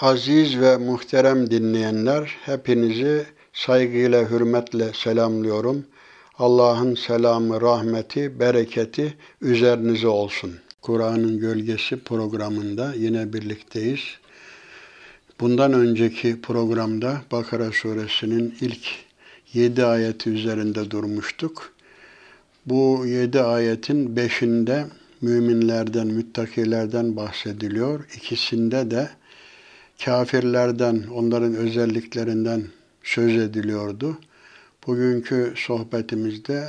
Aziz ve muhterem dinleyenler, hepinizi saygıyla, hürmetle selamlıyorum. Allah'ın selamı, rahmeti, bereketi üzerinize olsun. Kur'an'ın Gölgesi programında yine birlikteyiz. Bundan önceki programda Bakara suresinin ilk 7 ayeti üzerinde durmuştuk. Bu 7 ayetin 5'inde müminlerden, müttakilerden bahsediliyor. İkisinde de kafirlerden, onların özelliklerinden söz ediliyordu. Bugünkü sohbetimizde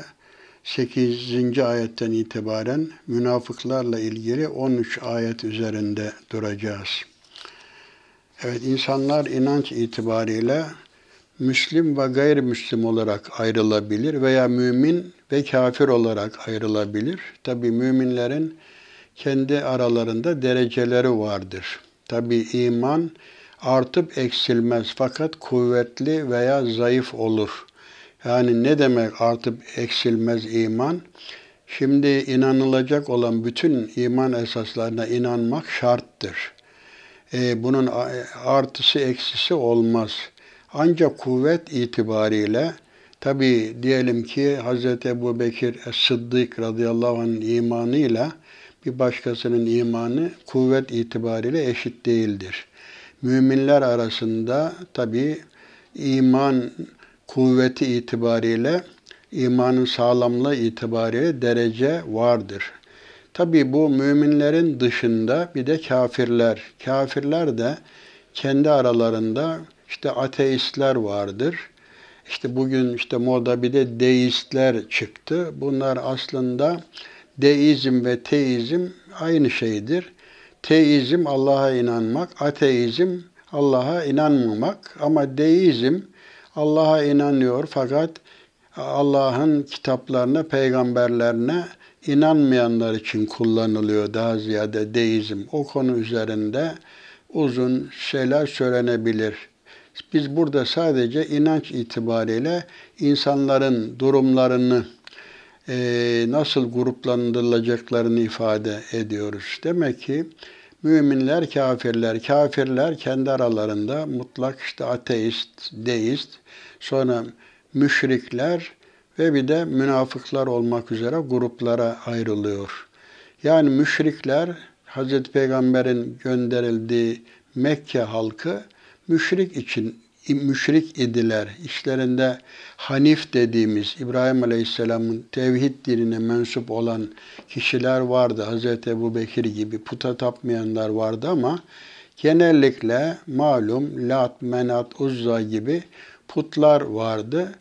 8. ayetten itibaren münafıklarla ilgili 13 ayet üzerinde duracağız. Evet, insanlar inanç itibariyle Müslim ve gayrimüslim olarak ayrılabilir veya mümin ve kafir olarak ayrılabilir. Tabi müminlerin kendi aralarında dereceleri vardır. Tabi iman artıp eksilmez fakat kuvvetli veya zayıf olur. Yani ne demek artıp eksilmez iman? Şimdi inanılacak olan bütün iman esaslarına inanmak şarttır. Ee, bunun artısı eksisi olmaz. Ancak kuvvet itibariyle tabi diyelim ki Hz. Ebu Bekir Sıddık radıyallahu anh'ın imanıyla bir başkasının imanı kuvvet itibariyle eşit değildir. Müminler arasında tabi iman kuvveti itibariyle, imanın sağlamlığı itibariyle derece vardır. Tabi bu müminlerin dışında bir de kafirler. Kafirler de kendi aralarında işte ateistler vardır. İşte bugün işte moda bir de deistler çıktı. Bunlar aslında deizm ve teizm aynı şeydir. Teizm Allah'a inanmak, ateizm Allah'a inanmamak ama deizm Allah'a inanıyor fakat Allah'ın kitaplarına, peygamberlerine inanmayanlar için kullanılıyor daha ziyade deizm. O konu üzerinde uzun şeyler söylenebilir. Biz burada sadece inanç itibariyle insanların durumlarını e, nasıl gruplandırılacaklarını ifade ediyoruz. Demek ki müminler, kafirler, kafirler kendi aralarında mutlak işte ateist, deist, sonra müşrikler ve bir de münafıklar olmak üzere gruplara ayrılıyor. Yani müşrikler Hazreti Peygamber'in gönderildiği Mekke halkı müşrik için müşrik idiler. İşlerinde Hanif dediğimiz İbrahim Aleyhisselam'ın tevhid dinine mensup olan kişiler vardı. Hz. Ebu Bekir gibi puta tapmayanlar vardı ama genellikle malum Lat, Menat, Uzza gibi putlar vardı.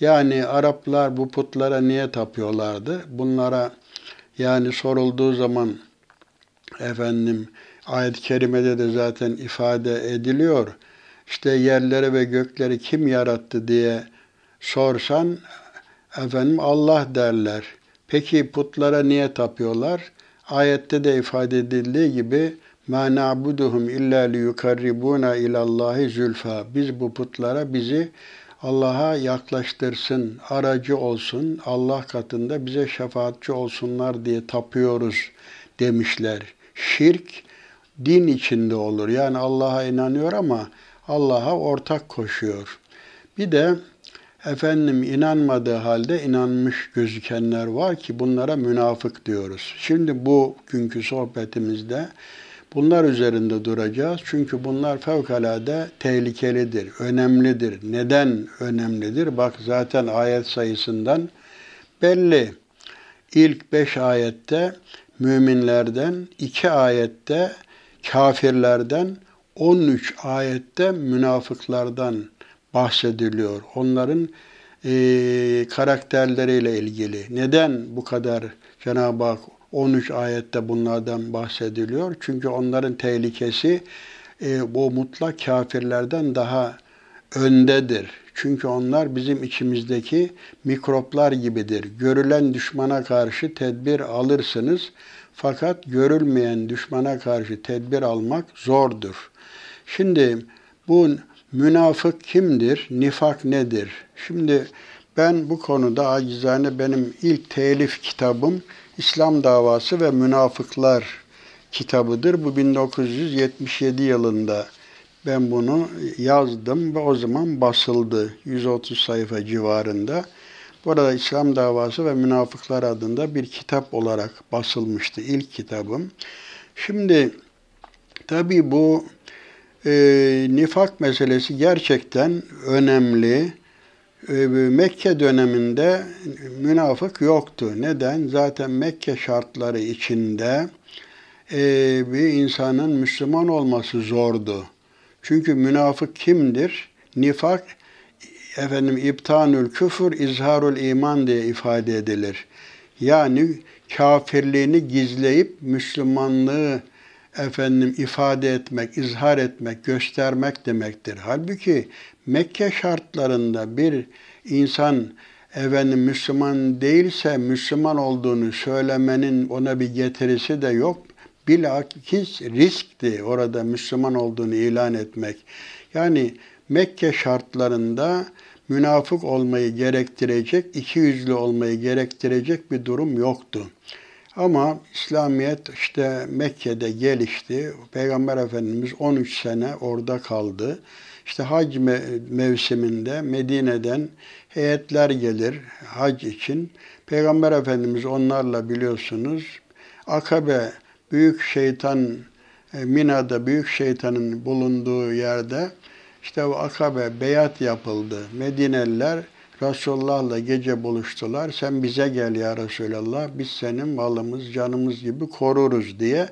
Yani Araplar bu putlara niye tapıyorlardı? Bunlara yani sorulduğu zaman efendim ayet-i kerimede de zaten ifade ediliyor işte yerleri ve gökleri kim yarattı diye sorsan efendim Allah derler. Peki putlara niye tapıyorlar? Ayette de ifade edildiği gibi مَا نَعْبُدُهُمْ اِلَّا لِيُكَرِّبُونَ اِلَى اللّٰهِ zülfa. Biz bu putlara bizi Allah'a yaklaştırsın, aracı olsun, Allah katında bize şefaatçi olsunlar diye tapıyoruz demişler. Şirk din içinde olur. Yani Allah'a inanıyor ama Allah'a ortak koşuyor. Bir de efendim inanmadığı halde inanmış gözükenler var ki bunlara münafık diyoruz. Şimdi bu günkü sohbetimizde bunlar üzerinde duracağız. Çünkü bunlar fevkalade tehlikelidir, önemlidir. Neden önemlidir? Bak zaten ayet sayısından belli. İlk beş ayette müminlerden, iki ayette kafirlerden, 13 ayette münafıklardan bahsediliyor. Onların e, karakterleriyle ilgili. Neden bu kadar Cenab-ı Hak 13 ayette bunlardan bahsediliyor? Çünkü onların tehlikesi e, bu mutlak kafirlerden daha öndedir. Çünkü onlar bizim içimizdeki mikroplar gibidir. Görülen düşmana karşı tedbir alırsınız fakat görülmeyen düşmana karşı tedbir almak zordur. Şimdi bu münafık kimdir? Nifak nedir? Şimdi ben bu konuda acizane benim ilk telif kitabım İslam Davası ve Münafıklar kitabıdır. Bu 1977 yılında ben bunu yazdım ve o zaman basıldı. 130 sayfa civarında. Burada İslam davası ve münafıklar adında bir kitap olarak basılmıştı ilk kitabım. Şimdi tabi bu e, nifak meselesi gerçekten önemli. E, Mekke döneminde münafık yoktu. Neden? Zaten Mekke şartları içinde e, bir insanın Müslüman olması zordu. Çünkü münafık kimdir? Nifak efendim iptanül küfür izharul iman diye ifade edilir. Yani kafirliğini gizleyip Müslümanlığı efendim ifade etmek, izhar etmek, göstermek demektir. Halbuki Mekke şartlarında bir insan efendim Müslüman değilse Müslüman olduğunu söylemenin ona bir getirisi de yok. Bilakis riskti orada Müslüman olduğunu ilan etmek. Yani Mekke şartlarında münafık olmayı gerektirecek, iki yüzlü olmayı gerektirecek bir durum yoktu. Ama İslamiyet işte Mekke'de gelişti. Peygamber Efendimiz 13 sene orada kaldı. İşte hac mevsiminde Medine'den heyetler gelir hac için. Peygamber Efendimiz onlarla biliyorsunuz Akabe büyük şeytan e, Mina'da büyük şeytanın bulunduğu yerde işte o akabe beyat yapıldı. Medineliler Resulullah'la gece buluştular. Sen bize gel ya Resulallah. Biz senin malımız, canımız gibi koruruz diye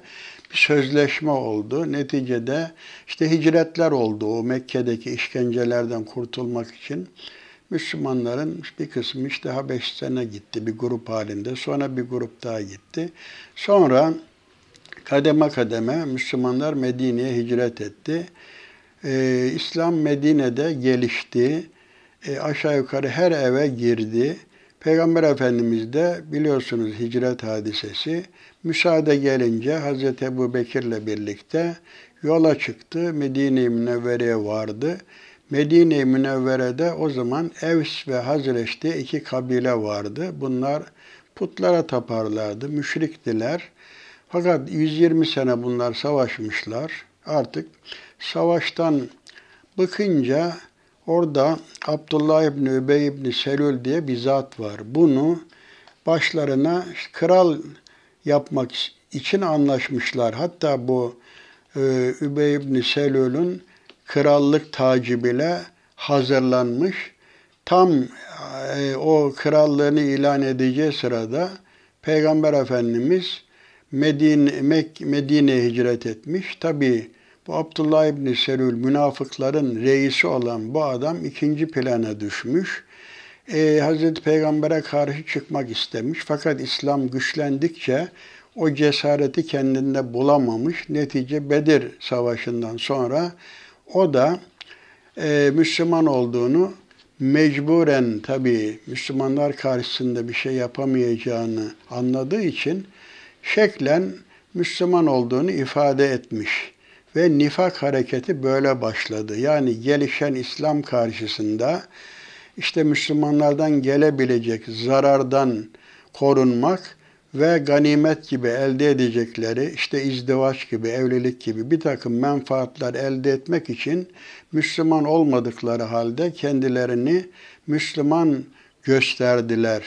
bir sözleşme oldu. Neticede işte hicretler oldu o Mekke'deki işkencelerden kurtulmak için. Müslümanların bir kısmı işte Habeşistan'a gitti bir grup halinde. Sonra bir grup daha gitti. Sonra kademe kademe Müslümanlar Medine'ye hicret etti. Ee, İslam Medine'de gelişti. Ee, aşağı yukarı her eve girdi. Peygamber Efendimiz de biliyorsunuz hicret hadisesi. Müsaade gelince Hz. Ebu Bekir'le birlikte yola çıktı. Medine-i Münevvere'ye vardı. Medine-i Münevvere'de o zaman Evs ve Hazreç'te iki kabile vardı. Bunlar putlara taparlardı, müşriktiler. Fakat 120 sene bunlar savaşmışlar. Artık savaştan bıkınca orada Abdullah İbni Übey İbni Selül diye bir zat var. Bunu başlarına kral yapmak için anlaşmışlar. Hatta bu e, Übey İbni Selül'ün krallık tacı bile hazırlanmış. Tam e, o krallığını ilan edeceği sırada Peygamber Efendimiz Medine, Mek, Medine'ye hicret etmiş. Tabi bu Abdullah İbni Selül münafıkların reisi olan bu adam ikinci plana düşmüş. Ee, Hazreti Peygamber'e karşı çıkmak istemiş. Fakat İslam güçlendikçe o cesareti kendinde bulamamış. Netice Bedir Savaşı'ndan sonra o da e, Müslüman olduğunu mecburen tabi Müslümanlar karşısında bir şey yapamayacağını anladığı için şeklen Müslüman olduğunu ifade etmiş. Ve nifak hareketi böyle başladı. Yani gelişen İslam karşısında işte Müslümanlardan gelebilecek zarardan korunmak ve ganimet gibi elde edecekleri, işte izdivaç gibi, evlilik gibi bir takım menfaatler elde etmek için Müslüman olmadıkları halde kendilerini Müslüman gösterdiler.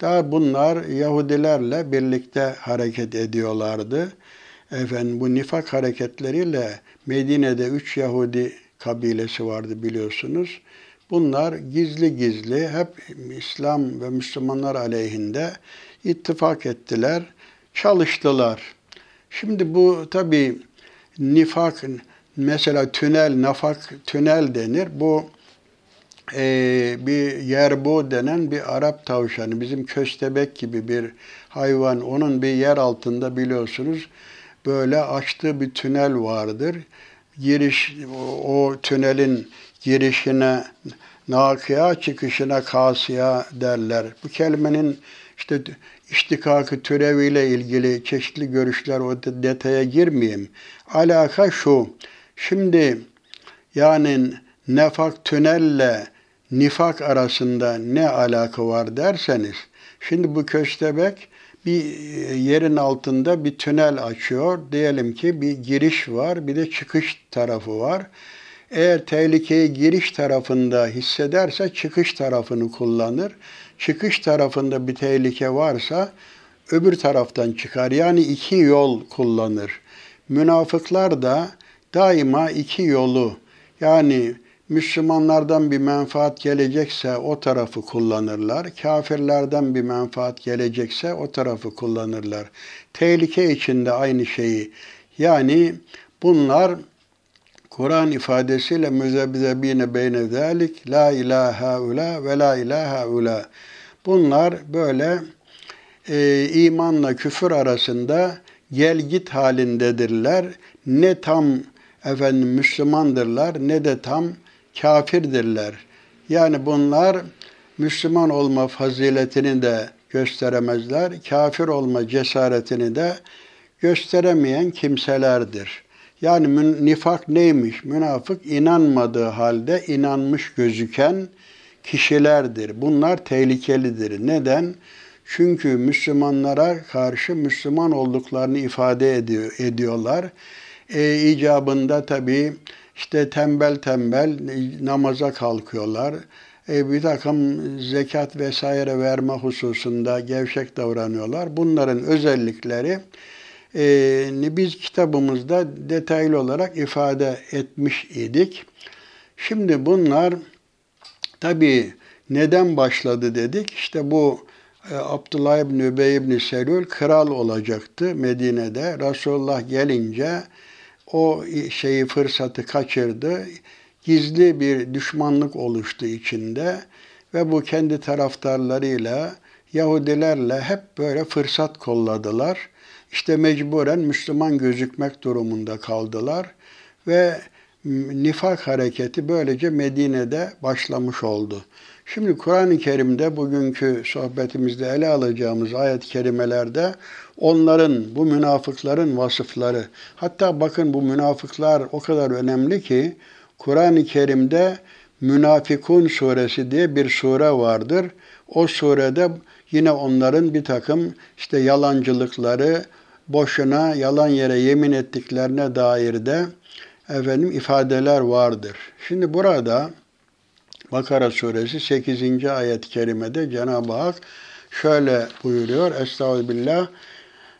Daha bunlar Yahudilerle birlikte hareket ediyorlardı. Efendim bu nifak hareketleriyle Medine'de üç Yahudi kabilesi vardı biliyorsunuz. Bunlar gizli gizli hep İslam ve Müslümanlar aleyhinde ittifak ettiler, çalıştılar. Şimdi bu tabi nifak, mesela tünel, nafak, tünel denir. Bu e, bir yerbo denen bir Arap tavşanı, bizim köstebek gibi bir hayvan. Onun bir yer altında biliyorsunuz böyle açtığı bir tünel vardır. Giriş, o, tünelin girişine nakıya, çıkışına kasıya derler. Bu kelimenin işte iştikakı türeviyle ilgili çeşitli görüşler o detaya girmeyeyim. Alaka şu. Şimdi yani nefak tünelle nifak arasında ne alaka var derseniz, şimdi bu köstebek bir e, yerin altında bir tünel açıyor. Diyelim ki bir giriş var, bir de çıkış tarafı var. Eğer tehlikeyi giriş tarafında hissederse çıkış tarafını kullanır. Çıkış tarafında bir tehlike varsa öbür taraftan çıkar. Yani iki yol kullanır. Münafıklar da daima iki yolu yani Müslümanlardan bir menfaat gelecekse o tarafı kullanırlar. Kafirlerden bir menfaat gelecekse o tarafı kullanırlar. Tehlike içinde aynı şeyi. Yani bunlar Kur'an ifadesiyle müzebzebine beyne zalik la ilahe ula ve la ilahe ula. Bunlar böyle e, imanla küfür arasında gel git halindedirler. Ne tam efendim Müslümandırlar ne de tam kafirdirler. Yani bunlar Müslüman olma faziletini de gösteremezler, kafir olma cesaretini de gösteremeyen kimselerdir. Yani nifak neymiş? Münafık inanmadığı halde inanmış gözüken kişilerdir. Bunlar tehlikelidir. Neden? Çünkü Müslümanlara karşı Müslüman olduklarını ifade ediyor, ediyorlar. E, icabında tabii işte tembel tembel namaza kalkıyorlar. E, bir takım zekat vesaire verme hususunda gevşek davranıyorlar. Bunların özellikleri e, biz kitabımızda detaylı olarak ifade etmiş idik. Şimdi bunlar tabi neden başladı dedik? İşte bu e, Abdullah ibn Übey ibn Selül kral olacaktı Medine'de. Resulullah gelince o şeyi fırsatı kaçırdı. Gizli bir düşmanlık oluştu içinde ve bu kendi taraftarlarıyla Yahudilerle hep böyle fırsat kolladılar. İşte mecburen Müslüman gözükmek durumunda kaldılar ve nifak hareketi böylece Medine'de başlamış oldu. Şimdi Kur'an-ı Kerim'de bugünkü sohbetimizde ele alacağımız ayet-i kerimelerde onların, bu münafıkların vasıfları, hatta bakın bu münafıklar o kadar önemli ki Kur'an-ı Kerim'de Münafikun suresi diye bir sure vardır. O surede yine onların bir takım işte yalancılıkları, boşuna yalan yere yemin ettiklerine dair de efendim ifadeler vardır. Şimdi burada Bakara suresi 8. ayet-i kerimede Cenab-ı Hak şöyle buyuruyor. Estağfirullah.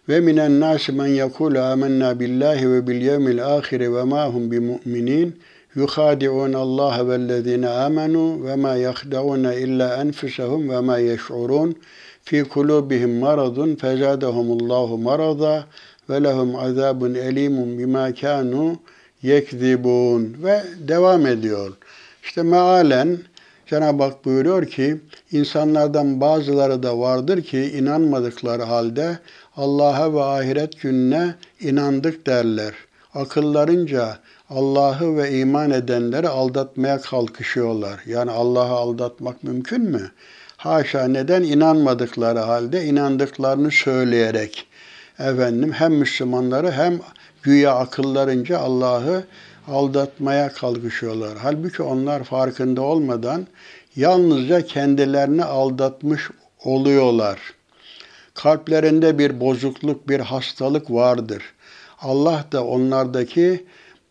Ve minen nasi men yekulu amennâ billahi ve bil yevmil ahiri ve ma hum bi mu'minin yuhadi'un Allah vellezine amenu ve ma yahda'un illa enfusahum ve ma yeş'urun. Fi kulubihim maradun fezadahumullahu marada ve lehum azabun elimun bima kanu yekzibun. Ve devam ediyor. İşte mealen Cenab-ı Hak buyuruyor ki insanlardan bazıları da vardır ki inanmadıkları halde Allah'a ve ahiret gününe inandık derler. Akıllarınca Allah'ı ve iman edenleri aldatmaya kalkışıyorlar. Yani Allah'ı aldatmak mümkün mü? Haşa neden inanmadıkları halde inandıklarını söyleyerek efendim hem Müslümanları hem güya akıllarınca Allah'ı aldatmaya kalkışıyorlar. Halbuki onlar farkında olmadan yalnızca kendilerini aldatmış oluyorlar. Kalplerinde bir bozukluk, bir hastalık vardır. Allah da onlardaki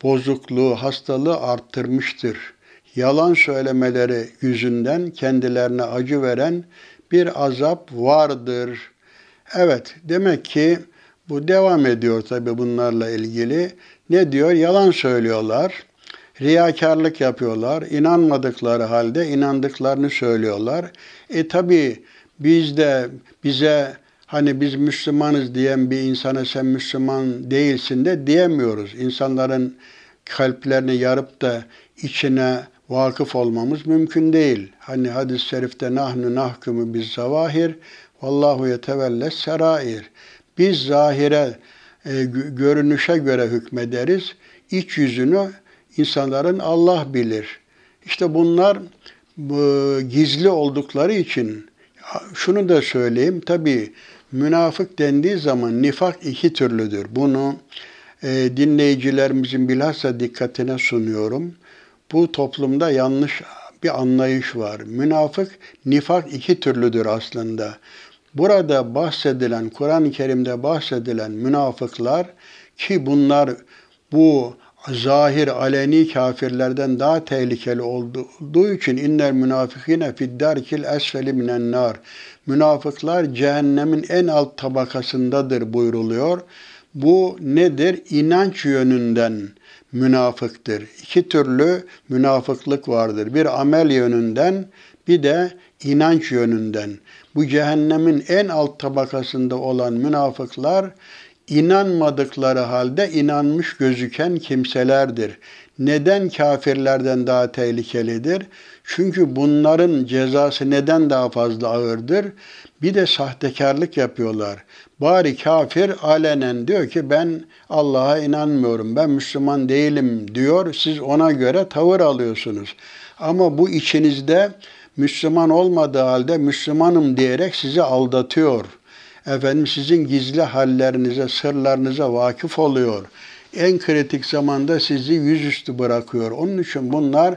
bozukluğu, hastalığı arttırmıştır. Yalan söylemeleri yüzünden kendilerine acı veren bir azap vardır. Evet, demek ki bu devam ediyor tabi bunlarla ilgili. Ne diyor? Yalan söylüyorlar. Riyakarlık yapıyorlar. inanmadıkları halde inandıklarını söylüyorlar. E tabi biz de bize hani biz Müslümanız diyen bir insana sen Müslüman değilsin de diyemiyoruz. İnsanların kalplerini yarıp da içine vakıf olmamız mümkün değil. Hani hadis-i şerifte nahnu nahkumu biz zavahir vallahu yetevelle serair. Biz zahire, e, görünüşe göre hükmederiz. İç yüzünü insanların Allah bilir. İşte bunlar bu, gizli oldukları için şunu da söyleyeyim. Tabi münafık dendiği zaman nifak iki türlüdür. Bunu e, dinleyicilerimizin bilhassa dikkatine sunuyorum. Bu toplumda yanlış bir anlayış var. Münafık, nifak iki türlüdür aslında. burada bahsedilen, Kur'an-ı Kerim'de bahsedilen münafıklar ki bunlar bu zahir aleni kafirlerden daha tehlikeli olduğu için inner münafikine fiddarkil esfeli minen nar. Münafıklar cehennemin en alt tabakasındadır buyruluyor. Bu nedir? İnanç yönünden münafıktır. İki türlü münafıklık vardır. Bir amel yönünden bir de inanç yönünden. Bu cehennemin en alt tabakasında olan münafıklar inanmadıkları halde inanmış gözüken kimselerdir. Neden kafirlerden daha tehlikelidir? Çünkü bunların cezası neden daha fazla ağırdır? Bir de sahtekarlık yapıyorlar. Bari kafir alenen diyor ki ben Allah'a inanmıyorum, ben Müslüman değilim diyor. Siz ona göre tavır alıyorsunuz. Ama bu içinizde Müslüman olmadığı halde Müslümanım diyerek sizi aldatıyor. Efendim sizin gizli hallerinize, sırlarınıza vakıf oluyor. En kritik zamanda sizi yüzüstü bırakıyor. Onun için bunlar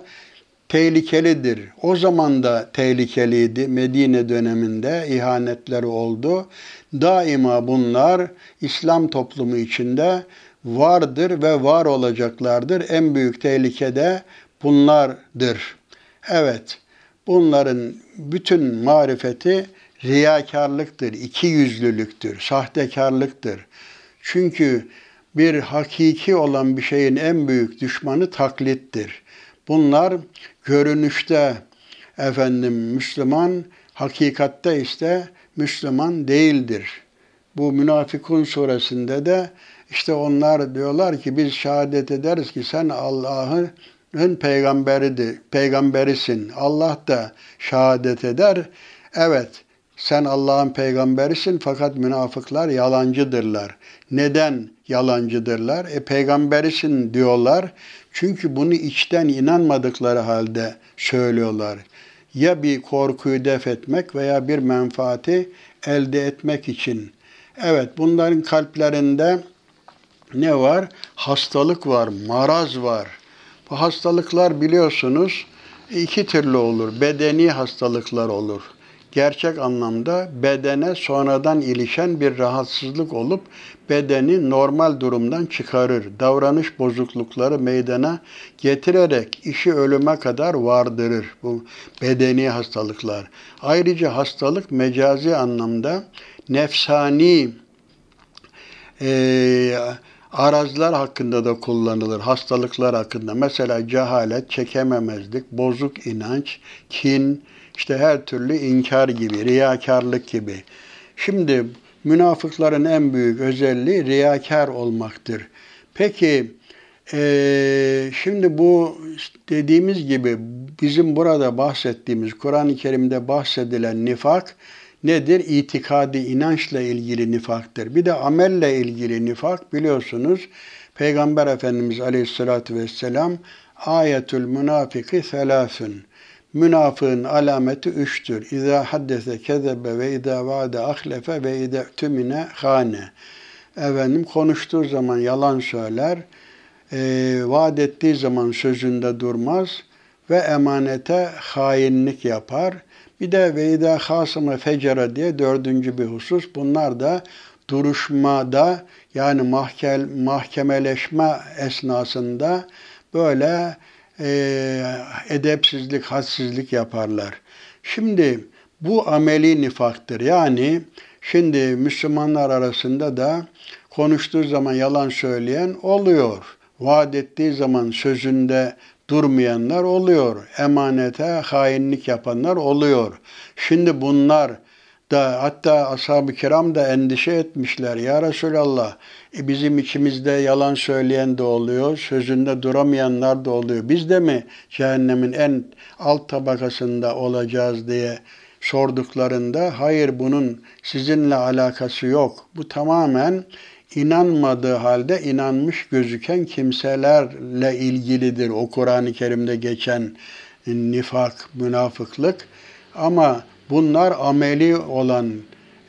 tehlikelidir. O zaman da tehlikeliydi. Medine döneminde ihanetleri oldu. Daima bunlar İslam toplumu içinde vardır ve var olacaklardır. En büyük tehlike de bunlardır. Evet, bunların bütün marifeti riyakarlıktır, iki yüzlülüktür, sahtekarlıktır. Çünkü bir hakiki olan bir şeyin en büyük düşmanı taklittir. Bunlar görünüşte efendim Müslüman, hakikatte ise Müslüman değildir. Bu Münafikun suresinde de işte onlar diyorlar ki biz şehadet ederiz ki sen Allah'ın peygamberidir, peygamberisin. Allah da şehadet eder. Evet, sen Allah'ın peygamberisin fakat münafıklar yalancıdırlar. Neden yalancıdırlar? E peygamberisin diyorlar. Çünkü bunu içten inanmadıkları halde söylüyorlar. Ya bir korkuyu def etmek veya bir menfaati elde etmek için. Evet bunların kalplerinde ne var? Hastalık var, maraz var. Bu hastalıklar biliyorsunuz iki türlü olur. Bedeni hastalıklar olur gerçek anlamda bedene sonradan ilişen bir rahatsızlık olup bedeni normal durumdan çıkarır. Davranış bozuklukları meydana getirerek işi ölüme kadar vardırır bu bedeni hastalıklar. Ayrıca hastalık mecazi anlamda nefsani e, arazlar hakkında da kullanılır, hastalıklar hakkında. Mesela cehalet, çekememezlik, bozuk inanç, kin, işte her türlü inkar gibi, riyakarlık gibi. Şimdi münafıkların en büyük özelliği riyakar olmaktır. Peki e, şimdi bu dediğimiz gibi bizim burada bahsettiğimiz Kur'an-ı Kerim'de bahsedilen nifak nedir? İtikadi inançla ilgili nifaktır. Bir de amelle ilgili nifak biliyorsunuz Peygamber Efendimiz Aleyhisselatü Vesselam ayetül münafiki selâsün Münafığın alameti üçtür. İza haddese kezebe ve izâ vaade ahlefe ve izâ tümine hane. Efendim konuştuğu zaman yalan söyler, e, vaat ettiği zaman sözünde durmaz ve emanete hainlik yapar. Bir de ve izâ hasıme fecere diye dördüncü bir husus. Bunlar da duruşmada yani mahkel, mahkemeleşme esnasında böyle e, edepsizlik, hadsizlik yaparlar. Şimdi bu ameli nifaktır. Yani şimdi Müslümanlar arasında da konuştuğu zaman yalan söyleyen oluyor. Vaat ettiği zaman sözünde durmayanlar oluyor. Emanete hainlik yapanlar oluyor. Şimdi bunlar da hatta ashab-ı kiram da endişe etmişler. Ya Resulallah e bizim içimizde yalan söyleyen de oluyor, sözünde duramayanlar da oluyor. Biz de mi cehennemin en alt tabakasında olacağız diye sorduklarında hayır bunun sizinle alakası yok. Bu tamamen inanmadığı halde inanmış gözüken kimselerle ilgilidir. O Kur'an-ı Kerim'de geçen nifak, münafıklık. Ama bunlar ameli olan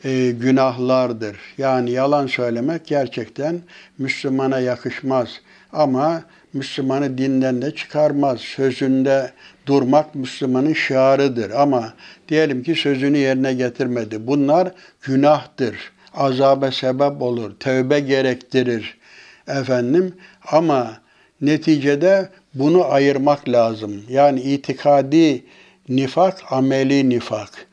e, günahlardır. Yani yalan söylemek gerçekten Müslümana yakışmaz. Ama Müslümanı dinden de çıkarmaz. Sözünde durmak Müslümanın şiarıdır ama diyelim ki sözünü yerine getirmedi. Bunlar günahtır. Azabe sebep olur. Tövbe gerektirir. Efendim ama neticede bunu ayırmak lazım. Yani itikadi nifak, ameli nifak.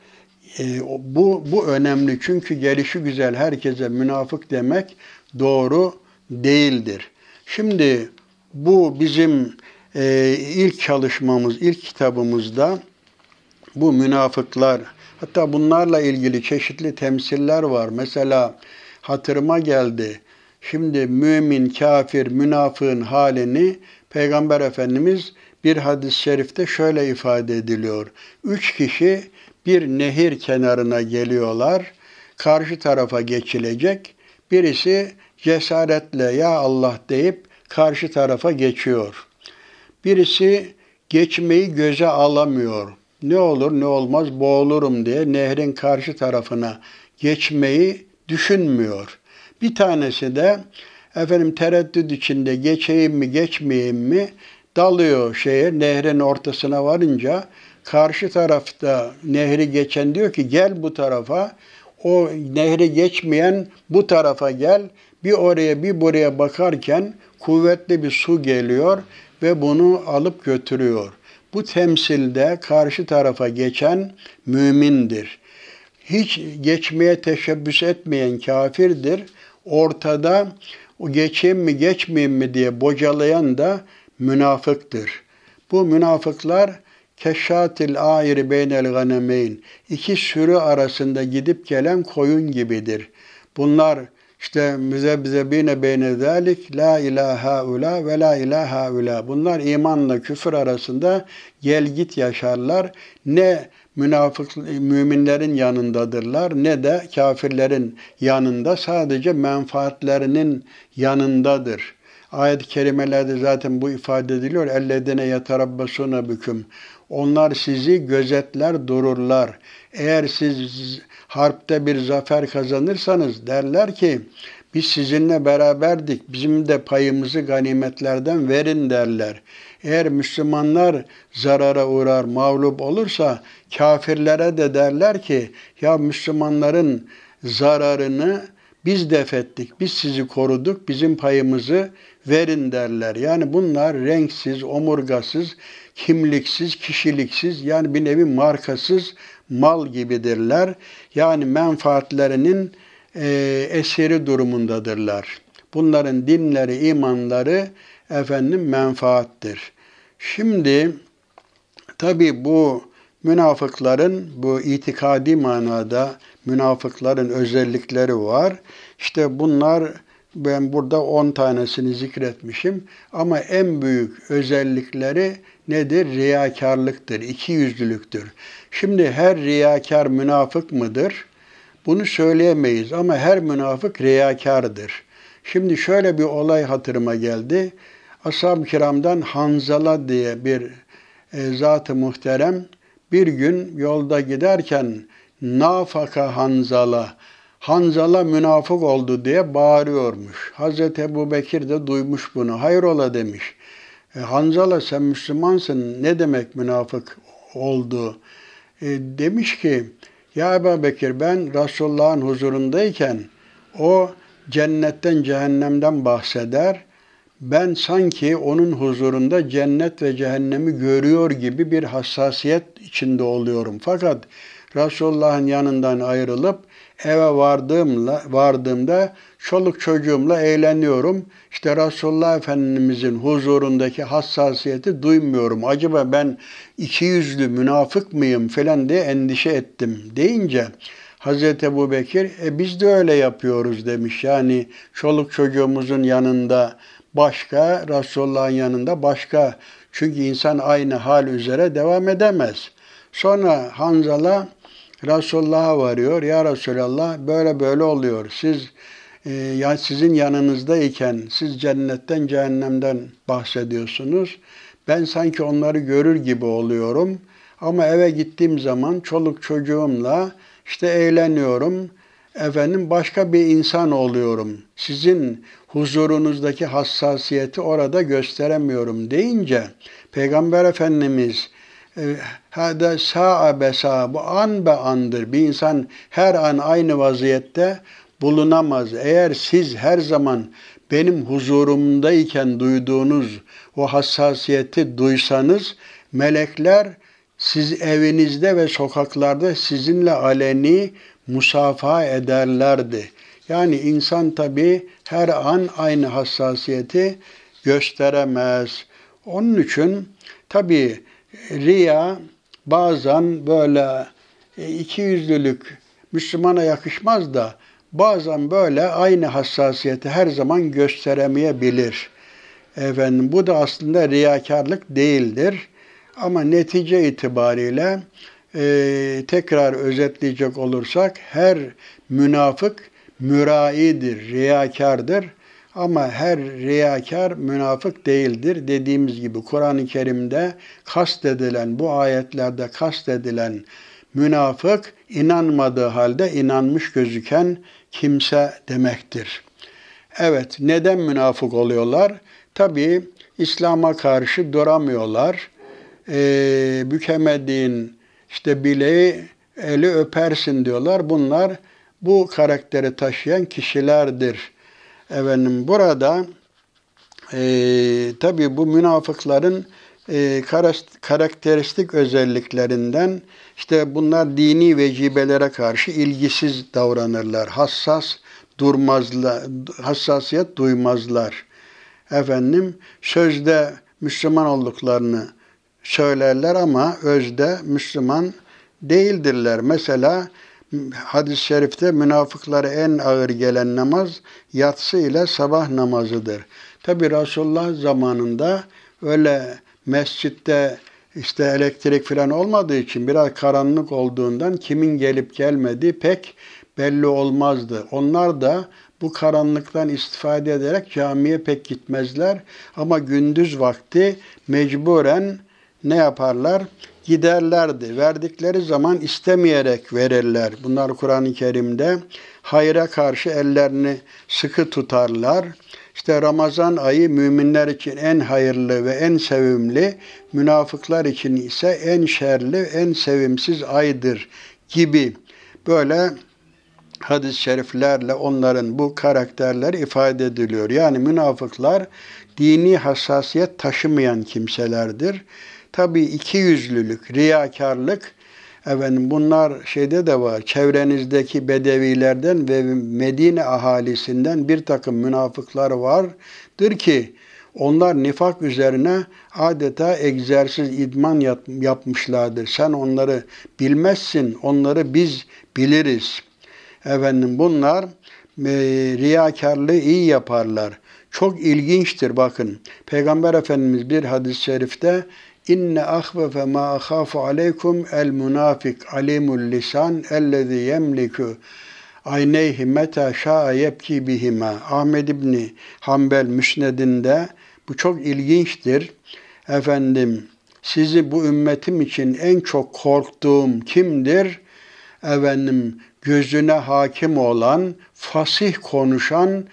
E, bu, bu önemli çünkü gelişi güzel herkese münafık demek doğru değildir. Şimdi bu bizim e, ilk çalışmamız, ilk kitabımızda bu münafıklar, hatta bunlarla ilgili çeşitli temsiller var. Mesela hatırıma geldi. Şimdi mümin, kafir, münafığın halini Peygamber Efendimiz bir hadis-i şerifte şöyle ifade ediliyor. Üç kişi bir nehir kenarına geliyorlar. Karşı tarafa geçilecek. Birisi cesaretle ya Allah deyip karşı tarafa geçiyor. Birisi geçmeyi göze alamıyor. Ne olur ne olmaz boğulurum diye nehrin karşı tarafına geçmeyi düşünmüyor. Bir tanesi de efendim tereddüt içinde geçeyim mi geçmeyeyim mi dalıyor şeye nehrin ortasına varınca karşı tarafta nehri geçen diyor ki gel bu tarafa o nehri geçmeyen bu tarafa gel bir oraya bir buraya bakarken kuvvetli bir su geliyor ve bunu alıp götürüyor. Bu temsilde karşı tarafa geçen mümindir. Hiç geçmeye teşebbüs etmeyen kafirdir. Ortada o geçeyim mi geçmeyeyim mi diye bocalayan da münafıktır. Bu münafıklar keşşatil ayri beynel ganemeyn iki sürü arasında gidip gelen koyun gibidir. Bunlar işte müzebzebine beyne zalik la ilaha ula ve la ilaha ula. Bunlar imanla küfür arasında gel git yaşarlar. Ne münafık müminlerin yanındadırlar ne de kafirlerin yanında sadece menfaatlerinin yanındadır. Ayet-i kerimelerde zaten bu ifade ediliyor. Elledine yeterabbasuna büküm. Onlar sizi gözetler dururlar. Eğer siz harpte bir zafer kazanırsanız derler ki biz sizinle beraberdik. Bizim de payımızı ganimetlerden verin derler. Eğer Müslümanlar zarara uğrar, mağlup olursa kafirlere de derler ki ya Müslümanların zararını biz defettik, biz sizi koruduk, bizim payımızı verin derler. Yani bunlar renksiz, omurgasız, kimliksiz, kişiliksiz yani bir nevi markasız mal gibidirler. Yani menfaatlerinin e, eseri durumundadırlar. Bunların dinleri, imanları efendim menfaattir. Şimdi tabi bu münafıkların bu itikadi manada münafıkların özellikleri var. İşte bunlar ben burada 10 tanesini zikretmişim ama en büyük özellikleri nedir? Riyakarlıktır, ikiyüzlülüktür. Şimdi her riyakar münafık mıdır? Bunu söyleyemeyiz ama her münafık riyakardır. Şimdi şöyle bir olay hatırıma geldi. Ashab-ı kiramdan Hanzala diye bir e, zat-ı muhterem bir gün yolda giderken nafaka Hanzala, Hanzala münafık oldu diye bağırıyormuş. Hazreti Ebu Bekir de duymuş bunu. Hayrola demiş. E, Hanzala sen Müslümansın ne demek münafık oldu? E, demiş ki ya Ebu Bekir ben Resulullah'ın huzurundayken o cennetten cehennemden bahseder. Ben sanki onun huzurunda cennet ve cehennemi görüyor gibi bir hassasiyet içinde oluyorum. Fakat Resulullah'ın yanından ayrılıp eve vardığımla, vardığımda çoluk çocuğumla eğleniyorum. İşte Resulullah Efendimizin huzurundaki hassasiyeti duymuyorum. Acaba ben iki yüzlü münafık mıyım falan diye endişe ettim deyince Hazreti Ebu Bekir e biz de öyle yapıyoruz demiş. Yani çoluk çocuğumuzun yanında başka, Resulullah'ın yanında başka. Çünkü insan aynı hal üzere devam edemez. Sonra Hanzala Resulullah'a varıyor. Ya Resulallah böyle böyle oluyor. Siz e, ya sizin yanınızdayken siz cennetten cehennemden bahsediyorsunuz. Ben sanki onları görür gibi oluyorum. Ama eve gittiğim zaman çoluk çocuğumla işte eğleniyorum. efendim başka bir insan oluyorum. Sizin huzurunuzdaki hassasiyeti orada gösteremiyorum deyince Peygamber Efendimiz e, hada sa'a besa bu an be andır. Bir insan her an aynı vaziyette bulunamaz. Eğer siz her zaman benim huzurumdayken duyduğunuz o hassasiyeti duysanız melekler siz evinizde ve sokaklarda sizinle aleni musafaha ederlerdi. Yani insan tabi her an aynı hassasiyeti gösteremez. Onun için tabi riya bazen böyle iki yüzlülük Müslümana yakışmaz da bazen böyle aynı hassasiyeti her zaman gösteremeyebilir. Efendim bu da aslında riyakarlık değildir. Ama netice itibariyle e, tekrar özetleyecek olursak her münafık müraidir, riyakardır. Ama her riyakar münafık değildir. Dediğimiz gibi Kur'an-ı Kerim'de kastedilen, bu ayetlerde kastedilen münafık inanmadığı halde inanmış gözüken kimse demektir. Evet, neden münafık oluyorlar? Tabii İslam'a karşı duramıyorlar. Ee, bükemediğin işte bileği eli öpersin diyorlar. Bunlar bu karakteri taşıyan kişilerdir. Efendim burada e, tabi bu münafıkların e, karakteristik özelliklerinden işte bunlar dini vecibelere karşı ilgisiz davranırlar. Hassas durmazlar, hassasiyet duymazlar. Efendim sözde Müslüman olduklarını söylerler ama özde Müslüman değildirler. Mesela hadis-i şerifte münafıklara en ağır gelen namaz yatsı ile sabah namazıdır. Tabi Resulullah zamanında öyle mescitte işte elektrik falan olmadığı için biraz karanlık olduğundan kimin gelip gelmediği pek belli olmazdı. Onlar da bu karanlıktan istifade ederek camiye pek gitmezler ama gündüz vakti mecburen ne yaparlar? Giderlerdi. Verdikleri zaman istemeyerek verirler. Bunlar Kur'an-ı Kerim'de hayra karşı ellerini sıkı tutarlar. İşte Ramazan ayı müminler için en hayırlı ve en sevimli, münafıklar için ise en şerli, en sevimsiz aydır gibi böyle hadis-i şeriflerle onların bu karakterler ifade ediliyor. Yani münafıklar dini hassasiyet taşımayan kimselerdir. Tabi iki yüzlülük, riyakarlık, efendim bunlar şeyde de var, çevrenizdeki bedevilerden ve Medine ahalisinden bir takım münafıklar vardır ki, onlar nifak üzerine adeta egzersiz, idman yap, yapmışlardır. Sen onları bilmezsin, onları biz biliriz. Efendim bunlar e, riyakarlığı iyi yaparlar. Çok ilginçtir bakın. Peygamber Efendimiz bir hadis-i şerifte İnne ahvefe ma ahafu aleykum el münafik alimul lisan ellezî yemliku ayneyhi meta şa'a yebki bihima. Ahmed İbni Hanbel Müsned'inde bu çok ilginçtir. Efendim sizi bu ümmetim için en çok korktuğum kimdir? Efendim gözüne hakim olan, fasih konuşan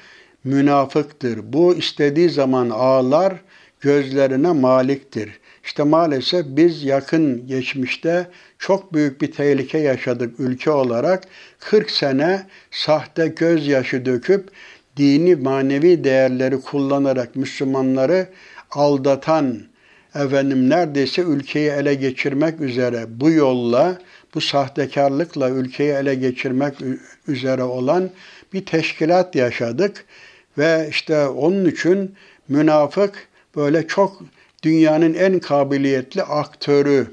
münafıktır. Bu istediği zaman ağlar, gözlerine maliktir. İşte maalesef biz yakın geçmişte çok büyük bir tehlike yaşadık ülke olarak. 40 sene sahte gözyaşı döküp dini manevi değerleri kullanarak Müslümanları aldatan efendim neredeyse ülkeyi ele geçirmek üzere bu yolla bu sahtekarlıkla ülkeyi ele geçirmek üzere olan bir teşkilat yaşadık ve işte onun için münafık böyle çok dünyanın en kabiliyetli aktörü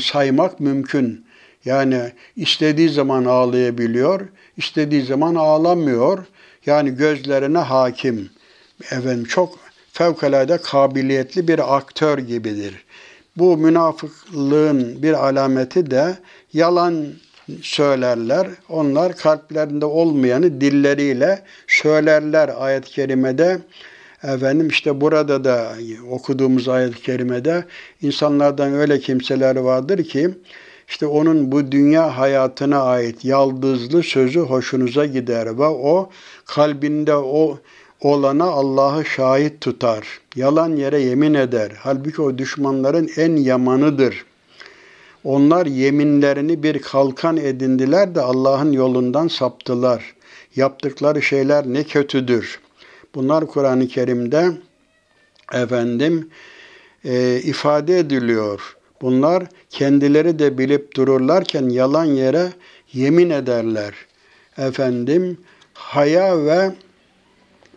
saymak mümkün. Yani istediği zaman ağlayabiliyor, istediği zaman ağlamıyor. Yani gözlerine hakim. Efendim çok fevkalade kabiliyetli bir aktör gibidir. Bu münafıklığın bir alameti de yalan söylerler. Onlar kalplerinde olmayanı dilleriyle söylerler ayet-i kerimede. Efendim işte burada da okuduğumuz ayet-i kerimede insanlardan öyle kimseler vardır ki işte onun bu dünya hayatına ait yaldızlı sözü hoşunuza gider ve o kalbinde o olana Allah'ı şahit tutar. Yalan yere yemin eder. Halbuki o düşmanların en yamanıdır. Onlar yeminlerini bir kalkan edindiler de Allah'ın yolundan saptılar. Yaptıkları şeyler ne kötüdür. Bunlar Kur'an-ı Kerim'de efendim e, ifade ediliyor. Bunlar kendileri de bilip dururlarken yalan yere yemin ederler. Efendim haya ve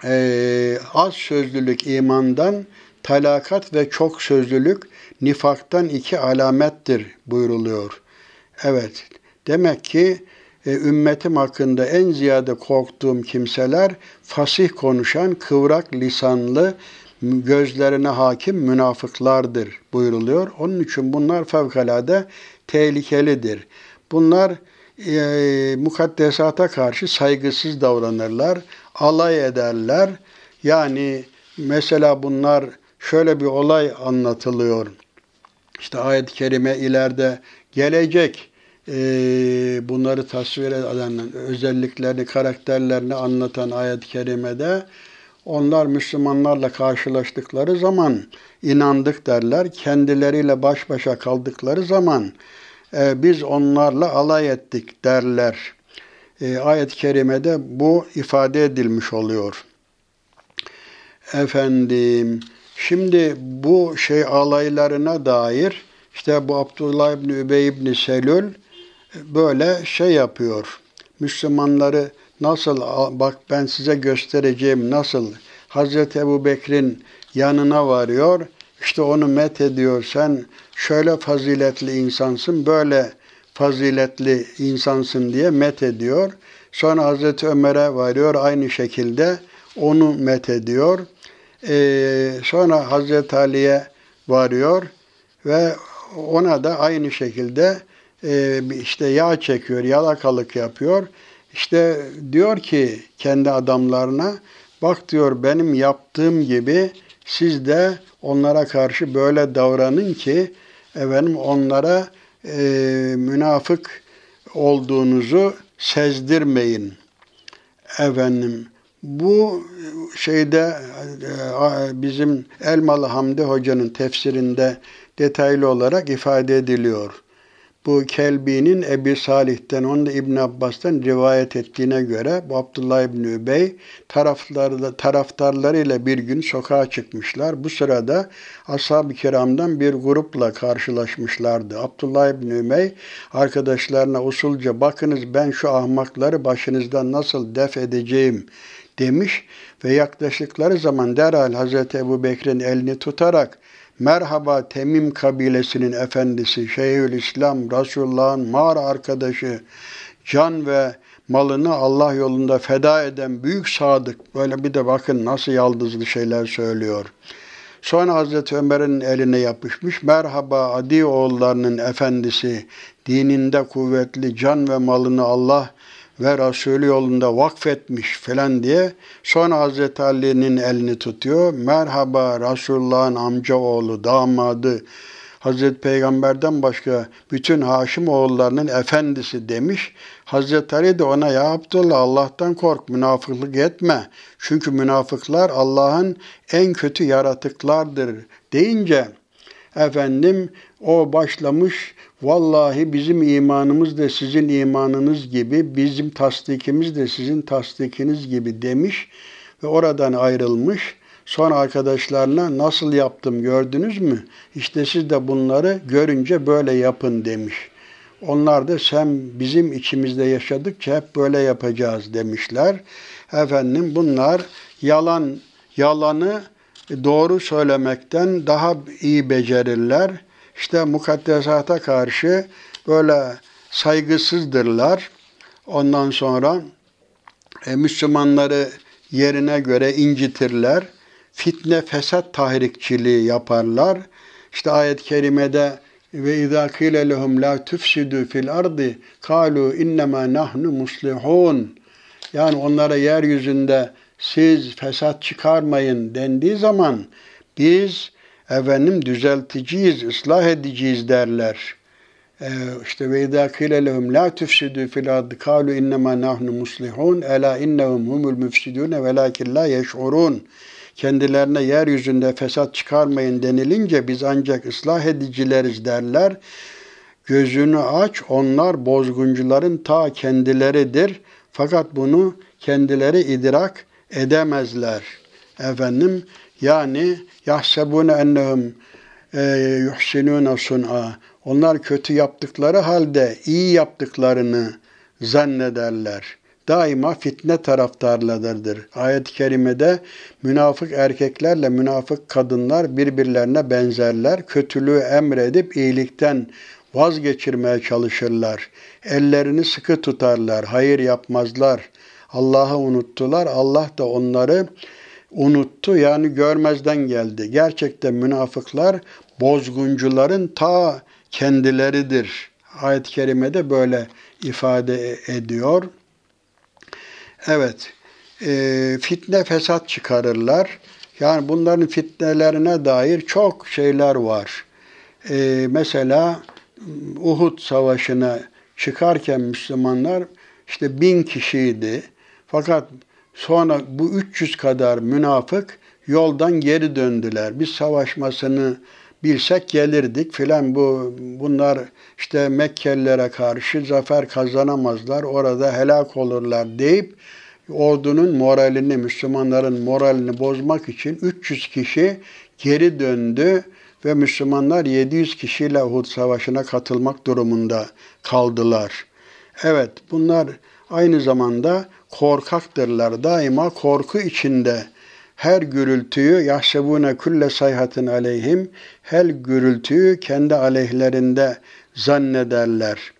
e, az sözlülük imandan, talakat ve çok sözlülük nifaktan iki alamettir buyruluyor. Evet, demek ki ümmetim hakkında en ziyade korktuğum kimseler fasih konuşan, kıvrak lisanlı, gözlerine hakim münafıklardır buyruluyor. Onun için bunlar fevkalade tehlikelidir. Bunlar e, mukaddesata karşı saygısız davranırlar, alay ederler. Yani mesela bunlar şöyle bir olay anlatılıyor. İşte ayet-i kerime ileride gelecek e, bunları tasvir eden özelliklerini, karakterlerini anlatan ayet-i kerimede onlar Müslümanlarla karşılaştıkları zaman inandık derler. Kendileriyle baş başa kaldıkları zaman e, biz onlarla alay ettik derler. E, ayet-i kerimede bu ifade edilmiş oluyor. Efendim, şimdi bu şey alaylarına dair işte bu Abdullah İbni Übey İbni Selül böyle şey yapıyor. Müslümanları nasıl bak ben size göstereceğim nasıl Hazreti Ebu Bekir'in yanına varıyor. İşte onu met ediyor. Sen şöyle faziletli insansın, böyle faziletli insansın diye met ediyor. Sonra Hazreti Ömer'e varıyor aynı şekilde onu met ediyor. Ee, sonra Hazreti Ali'ye varıyor ve ona da aynı şekilde işte yağ çekiyor, yalakalık yapıyor. İşte diyor ki kendi adamlarına bak diyor benim yaptığım gibi siz de onlara karşı böyle davranın ki efendim onlara e, münafık olduğunuzu sezdirmeyin. Efendim bu şeyde bizim Elmalı Hamdi Hoca'nın tefsirinde detaylı olarak ifade ediliyor bu Kelbi'nin Ebi Salih'ten, onu da İbn Abbas'tan rivayet ettiğine göre bu Abdullah İbni Übey taraftarlı, taraftarlarıyla bir gün sokağa çıkmışlar. Bu sırada ashab-ı kiramdan bir grupla karşılaşmışlardı. Abdullah İbni Übey arkadaşlarına usulca bakınız ben şu ahmakları başınızdan nasıl def edeceğim demiş ve yaklaştıkları zaman derhal Hazreti Ebu Bekir'in elini tutarak Merhaba Temim kabilesinin efendisi, Şeyhülislam, Resulullah'ın mağara arkadaşı, can ve malını Allah yolunda feda eden büyük sadık. Böyle bir de bakın nasıl yaldızlı şeyler söylüyor. Sonra Hazreti Ömer'in eline yapışmış. Merhaba Adi oğullarının efendisi, dininde kuvvetli can ve malını Allah ve Resulü yolunda vakfetmiş falan diye sonra Hazreti Ali'nin elini tutuyor. Merhaba Resulullah'ın amca oğlu, damadı, Hazreti Peygamber'den başka bütün Haşim oğullarının efendisi demiş. Hazreti Ali de ona ya Abdullah Allah'tan kork, münafıklık etme. Çünkü münafıklar Allah'ın en kötü yaratıklardır deyince efendim o başlamış Vallahi bizim imanımız da sizin imanınız gibi, bizim tasdikimiz de sizin tasdikiniz gibi demiş ve oradan ayrılmış. Sonra arkadaşlarına nasıl yaptım gördünüz mü? İşte siz de bunları görünce böyle yapın demiş. Onlar da sen bizim içimizde yaşadıkça hep böyle yapacağız demişler. Efendim bunlar yalan yalanı doğru söylemekten daha iyi becerirler işte mukaddesata karşı böyle saygısızdırlar. Ondan sonra e, Müslümanları yerine göre incitirler. Fitne, fesat tahrikçiliği yaparlar. İşte ayet-i kerimede ve izâ kîle lehum lâ tufsidû fil ardı kâlû innemâ nahnu muslihûn. Yani onlara yeryüzünde siz fesat çıkarmayın dendiği zaman biz efendim düzelticiyiz, ıslah ediciyiz derler. e, işte ve izâ kîle lehum lâ tufsidû fil ardı kâlu innemâ nahnu muslihûn elâ innehum humul müfsidûne velâkin lâ yeş'urûn kendilerine yeryüzünde fesat çıkarmayın denilince biz ancak ıslah edicileriz derler. Gözünü aç onlar bozguncuların ta kendileridir. Fakat bunu kendileri idrak edemezler. Efendim yani yahsebune ennehum e, yuhsinune sun'a. Onlar kötü yaptıkları halde iyi yaptıklarını zannederler. Daima fitne taraftarlarıdır. Ayet-i kerimede münafık erkeklerle münafık kadınlar birbirlerine benzerler. Kötülüğü emredip iyilikten vazgeçirmeye çalışırlar. Ellerini sıkı tutarlar, hayır yapmazlar. Allah'ı unuttular. Allah da onları unuttu yani görmezden geldi. Gerçekten münafıklar bozguncuların ta kendileridir. Ayet-i kerimede böyle ifade ediyor. Evet, e, fitne fesat çıkarırlar. Yani bunların fitnelerine dair çok şeyler var. E, mesela Uhud Savaşı'na çıkarken Müslümanlar işte bin kişiydi. Fakat sonra bu 300 kadar münafık yoldan geri döndüler. Biz savaşmasını bilsek gelirdik filan bu bunlar işte Mekkelilere karşı zafer kazanamazlar orada helak olurlar deyip ordunun moralini Müslümanların moralini bozmak için 300 kişi geri döndü ve Müslümanlar 700 kişiyle Uhud Savaşı'na katılmak durumunda kaldılar. Evet bunlar aynı zamanda korkaktırlar. Daima korku içinde her gürültüyü yahsebune kulle sayhatin aleyhim her gürültüyü kendi aleyhlerinde zannederler.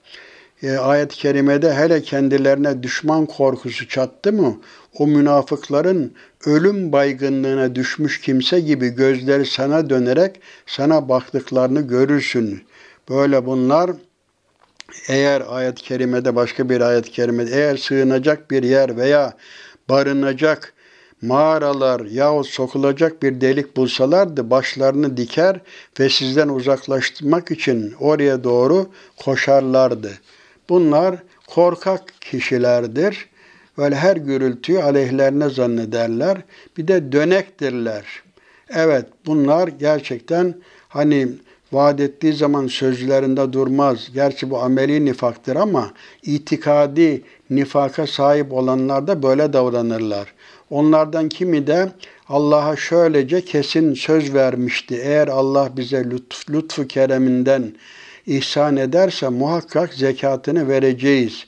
E, ayet-i kerimede hele kendilerine düşman korkusu çattı mı o münafıkların ölüm baygınlığına düşmüş kimse gibi gözleri sana dönerek sana baktıklarını görürsün. Böyle bunlar eğer ayet-i kerimede başka bir ayet-i kerimede eğer sığınacak bir yer veya barınacak mağaralar yahut sokulacak bir delik bulsalardı başlarını diker ve sizden uzaklaştırmak için oraya doğru koşarlardı. Bunlar korkak kişilerdir. Böyle her gürültüyü aleyhlerine zannederler. Bir de dönektirler. Evet bunlar gerçekten hani vaat ettiği zaman sözlerinde durmaz. Gerçi bu ameli nifaktır ama itikadi nifaka sahip olanlar da böyle davranırlar. Onlardan kimi de Allah'a şöylece kesin söz vermişti. Eğer Allah bize lütf, lütfu kereminden ihsan ederse muhakkak zekatını vereceğiz.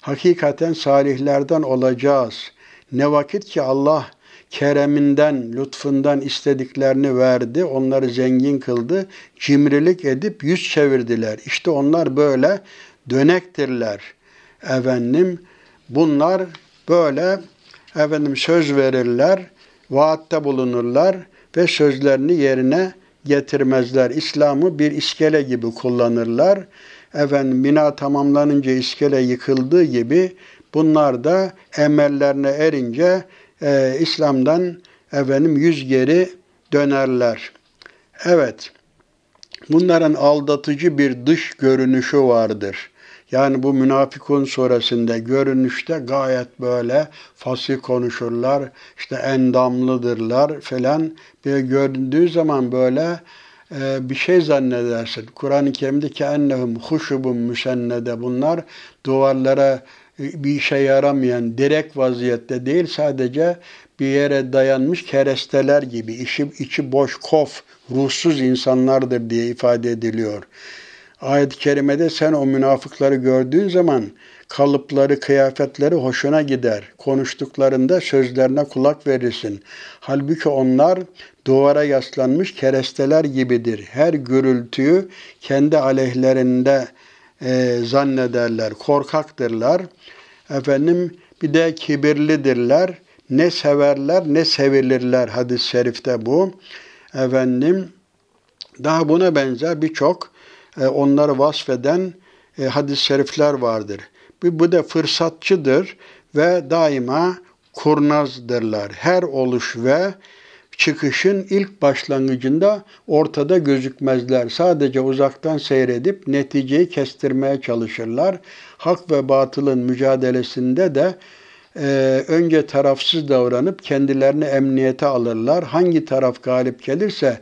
Hakikaten salihlerden olacağız. Ne vakit ki Allah kereminden, lütfundan istediklerini verdi, onları zengin kıldı, cimrilik edip yüz çevirdiler. İşte onlar böyle dönektirler. Efendim bunlar böyle efendim söz verirler, vaatte bulunurlar ve sözlerini yerine getirmezler. İslam'ı bir iskele gibi kullanırlar. Efendim bina tamamlanınca iskele yıkıldığı gibi bunlar da emellerine erince e, İslam'dan efendim yüz geri dönerler. Evet, bunların aldatıcı bir dış görünüşü vardır. Yani bu münafıkun sonrasında görünüşte gayet böyle fasih konuşurlar, işte endamlıdırlar falan. Bir göründüğü zaman böyle e, bir şey zannedersin. Kur'an-ı Kerim'de ki ennehum huşubun müsennede bunlar duvarlara bir işe yaramayan direkt vaziyette değil sadece bir yere dayanmış keresteler gibi içi, içi boş kof ruhsuz insanlardır diye ifade ediliyor. Ayet-i kerimede sen o münafıkları gördüğün zaman kalıpları, kıyafetleri hoşuna gider. Konuştuklarında sözlerine kulak verirsin. Halbuki onlar duvara yaslanmış keresteler gibidir. Her gürültüyü kendi aleyhlerinde e, zannederler, korkaktırlar. Efendim bir de kibirlidirler. Ne severler ne sevilirler hadis-i şerifte bu. Efendim daha buna benzer birçok e, onları vasfeden e, hadis-i şerifler vardır. Bu, bu da fırsatçıdır ve daima kurnazdırlar. Her oluş ve çıkışın ilk başlangıcında ortada gözükmezler. Sadece uzaktan seyredip neticeyi kestirmeye çalışırlar. Hak ve batılın mücadelesinde de e, önce tarafsız davranıp kendilerini emniyete alırlar. Hangi taraf galip gelirse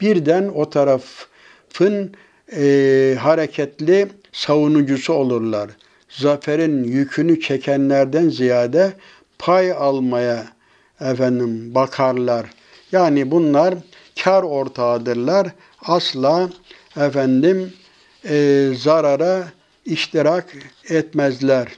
birden o tarafın e, hareketli savunucusu olurlar. Zaferin yükünü çekenlerden ziyade pay almaya efendim bakarlar. Yani bunlar kar ortağıdırlar. Asla efendim e, zarara iştirak etmezler.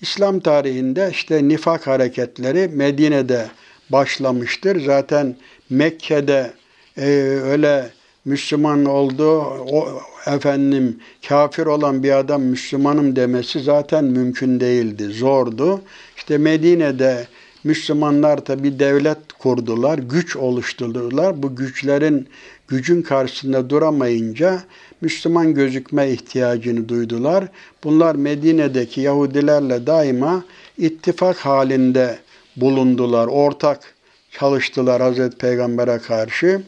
İslam tarihinde işte nifak hareketleri Medine'de başlamıştır. Zaten Mekke'de e, öyle Müslüman oldu, o efendim kafir olan bir adam Müslümanım demesi zaten mümkün değildi, zordu. İşte Medine'de Müslümanlar tabi devlet kurdular, güç oluşturdular. Bu güçlerin gücün karşısında duramayınca Müslüman gözükme ihtiyacını duydular. Bunlar Medine'deki Yahudilerle daima ittifak halinde bulundular, ortak çalıştılar Hazreti Peygamber'e karşı.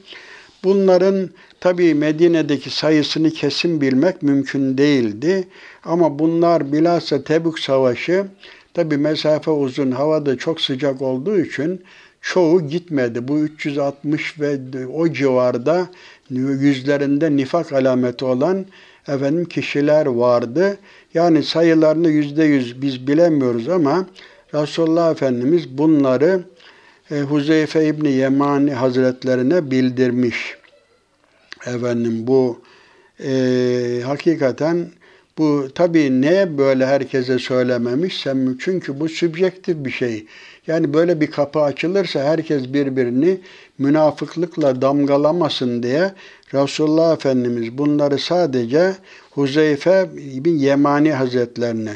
Bunların tabi Medine'deki sayısını kesin bilmek mümkün değildi. Ama bunlar bilhassa Tebük Savaşı tabi mesafe uzun, havada çok sıcak olduğu için çoğu gitmedi. Bu 360 ve o civarda yüzlerinde nifak alameti olan efendim kişiler vardı. Yani sayılarını yüzde yüz biz bilemiyoruz ama Resulullah Efendimiz bunları e, Huzeyfe İbni Yemani Hazretlerine bildirmiş. Efendim bu e, hakikaten bu tabii neye böyle herkese söylememiş? Çünkü bu sübjektif bir şey. Yani böyle bir kapı açılırsa herkes birbirini münafıklıkla damgalamasın diye Resulullah Efendimiz bunları sadece Huzeyfe bin Yemani Hazretlerine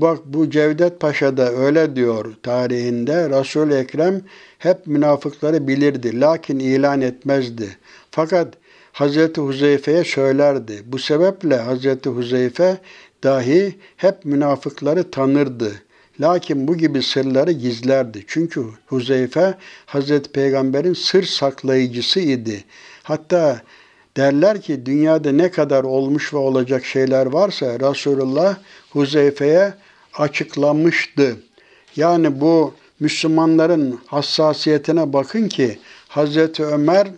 Bak bu Cevdet Paşa da öyle diyor tarihinde. Resul-i Ekrem hep münafıkları bilirdi. Lakin ilan etmezdi. Fakat Hazreti Huzeyfe'ye söylerdi. Bu sebeple Hazreti Huzeyfe dahi hep münafıkları tanırdı. Lakin bu gibi sırları gizlerdi. Çünkü Huzeyfe Hazreti Peygamber'in sır saklayıcısı idi. Hatta derler ki dünyada ne kadar olmuş ve olacak şeyler varsa Resulullah Huzeyfe'ye açıklamıştı. Yani bu Müslümanların hassasiyetine bakın ki Hazreti Ömer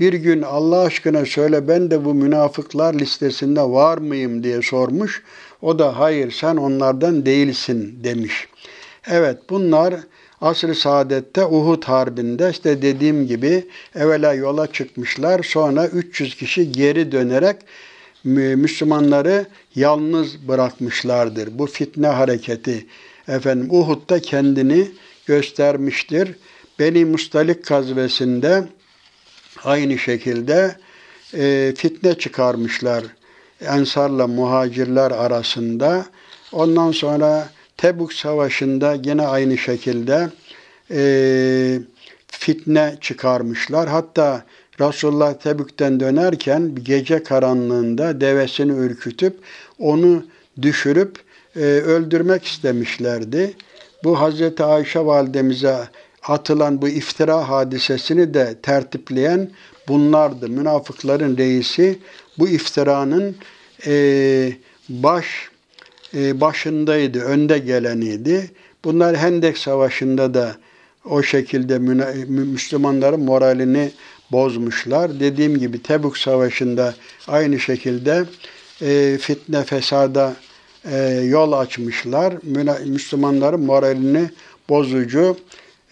bir gün Allah aşkına söyle ben de bu münafıklar listesinde var mıyım diye sormuş. O da hayır sen onlardan değilsin demiş. Evet bunlar asr-ı saadette Uhud Harbi'nde işte dediğim gibi evvela yola çıkmışlar. Sonra 300 kişi geri dönerek Müslümanları yalnız bırakmışlardır. Bu fitne hareketi efendim Uhud'da kendini göstermiştir. Beni Mustalik gazvesinde aynı şekilde e, fitne çıkarmışlar. Ensarla muhacirler arasında. Ondan sonra Tebuk Savaşı'nda yine aynı şekilde e, fitne çıkarmışlar. Hatta Resulullah Tebük'ten dönerken gece karanlığında devesini ürkütüp onu düşürüp e, öldürmek istemişlerdi. Bu Hazreti Ayşe validemize atılan bu iftira hadisesini de tertipleyen bunlardı. Münafıkların reisi bu iftiranın e, baş e, başındaydı, önde geleniydi. Bunlar Hendek Savaşı'nda da o şekilde Müslümanların moralini bozmuşlar. Dediğim gibi Tebuk Savaşı'nda aynı şekilde e, fitne fesada e, yol açmışlar. Müslümanların moralini bozucu.